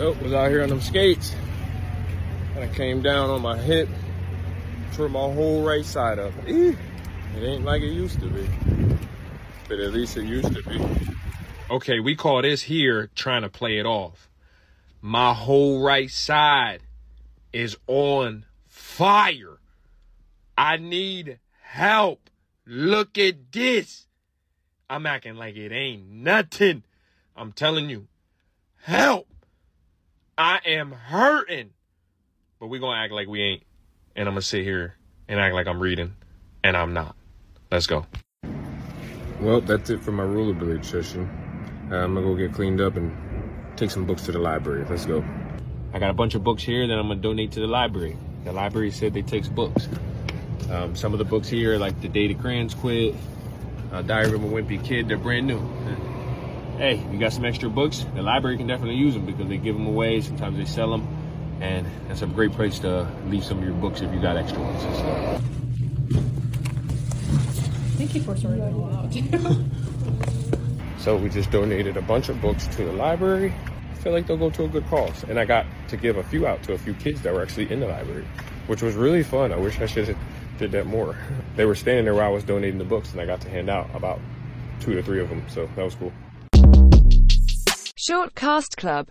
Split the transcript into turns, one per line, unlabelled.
Nope, was out here on them skates. And I came down on my hip, tore my whole right side up. It ain't like it used to be. But at least it used to be. Okay, we call this here trying to play it off. My whole right side is on fire. I need help. Look at this. I'm acting like it ain't nothing. I'm telling you, help. I am hurting. But we gonna act like we ain't. And I'm gonna sit here and act like I'm reading. And I'm not. Let's go. Well, that's it for my rollerblade session. Uh, I'm gonna go get cleaned up and take some books to the library. Let's go. I got a bunch of books here that I'm gonna donate to the library. The library said they takes books. Um, some of the books here, like The Day the Crayons Quit, uh, Diary of a Wimpy Kid, they're brand new. Hey, you got some extra books? The library can definitely use them because they give them away. Sometimes they sell them, and that's a great place to leave some of your books if you got extra ones. So.
Thank you for sorting it all out.
So we just donated a bunch of books to the library. I feel like they'll go to a good cause. And I got to give a few out to a few kids that were actually in the library, which was really fun. I wish I should have did that more. They were standing there while I was donating the books and I got to hand out about two to three of them. So that was cool.
Short Cast Club